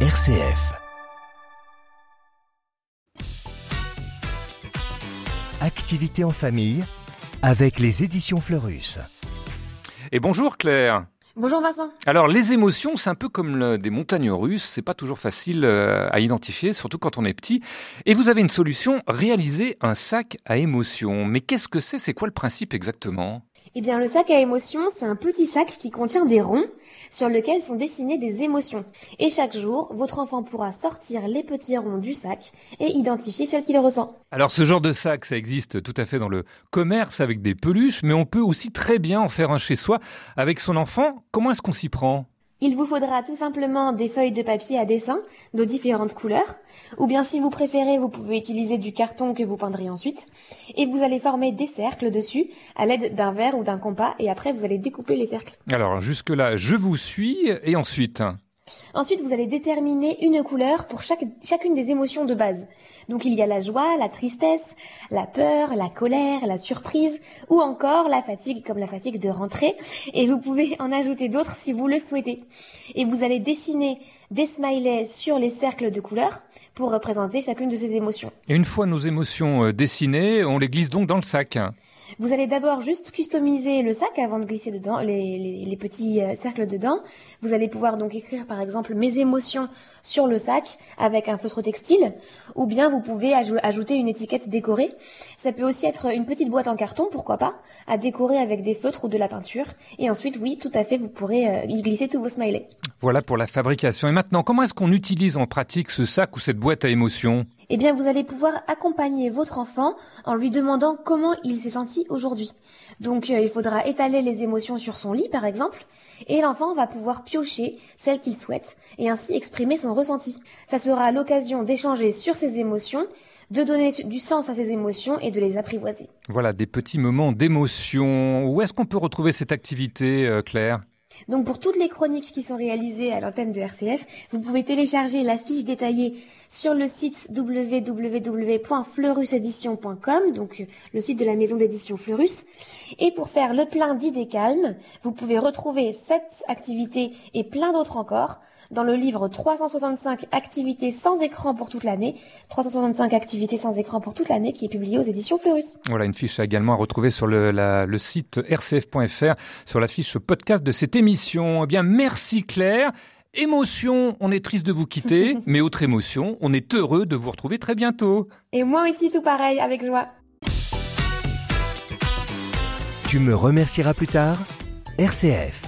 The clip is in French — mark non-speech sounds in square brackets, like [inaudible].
RCF. Activité en famille avec les éditions Fleurus. Et bonjour Claire. Bonjour Vincent. Alors les émotions, c'est un peu comme le- des montagnes russes, c'est pas toujours facile euh, à identifier, surtout quand on est petit. Et vous avez une solution, réaliser un sac à émotions. Mais qu'est-ce que c'est? C'est quoi le principe exactement? Eh bien, le sac à émotions, c'est un petit sac qui contient des ronds sur lesquels sont dessinées des émotions. Et chaque jour, votre enfant pourra sortir les petits ronds du sac et identifier celle qu'il ressent. Alors ce genre de sac, ça existe tout à fait dans le commerce avec des peluches, mais on peut aussi très bien en faire un chez soi avec son enfant. Comment est-ce qu'on s'y prend? Il vous faudra tout simplement des feuilles de papier à dessin de différentes couleurs, ou bien si vous préférez, vous pouvez utiliser du carton que vous peindrez ensuite, et vous allez former des cercles dessus à l'aide d'un verre ou d'un compas, et après vous allez découper les cercles. Alors jusque-là, je vous suis, et ensuite Ensuite, vous allez déterminer une couleur pour chacune des émotions de base. Donc il y a la joie, la tristesse, la peur, la colère, la surprise ou encore la fatigue comme la fatigue de rentrer et vous pouvez en ajouter d'autres si vous le souhaitez. Et vous allez dessiner des smileys sur les cercles de couleurs pour représenter chacune de ces émotions. Et une fois nos émotions euh, dessinées, on les glisse donc dans le sac. Vous allez d'abord juste customiser le sac avant de glisser dedans les, les- petits euh, cercles dedans. Vous allez pouvoir donc écrire par exemple mes émotions sur le sac avec un feutre textile ou bien vous pouvez aj- ajouter une étiquette décorée. Ça peut aussi être une petite boîte en carton, pourquoi pas, à décorer avec des feutres ou de la peinture. Et ensuite, oui, tout à fait, vous pourrez euh, y glisser tous vos smileys. Voilà pour la fabrication. Et maintenant, comment est-ce qu'on utilise en pratique ce sac ou cette boîte à émotions? Eh bien, vous allez pouvoir accompagner votre enfant en lui demandant comment il s'est senti aujourd'hui. Donc, euh, il faudra étaler les émotions sur son lit, par exemple, et l'enfant va pouvoir piocher celles qu'il souhaite et ainsi exprimer son ressenti. Ça sera l'occasion d'échanger sur ses émotions, de donner du sens à ses émotions et de les apprivoiser. Voilà, des petits moments d'émotion. Où est-ce qu'on peut retrouver cette activité, euh, Claire? Donc pour toutes les chroniques qui sont réalisées à l'antenne de RCF, vous pouvez télécharger la fiche détaillée sur le site www.fleurusédition.com, donc euh, le site de la maison d'édition Fleurus. Et pour faire le plein d'idées calmes, vous pouvez retrouver cette activité et plein d'autres encore dans le livre 365 activités sans écran pour toute l'année, 365 activités sans écran pour toute l'année qui est publié aux éditions Fleurus. Voilà, une fiche également à retrouver sur le, la- le site rcf.fr, sur la fiche podcast de cette émission. Eh bien, merci Claire. Émotion, on est triste de vous quitter, [laughs] mais autre émotion, on est heureux de vous retrouver très bientôt. Et moi aussi tout pareil, avec joie. Tu me remercieras plus tard RCF.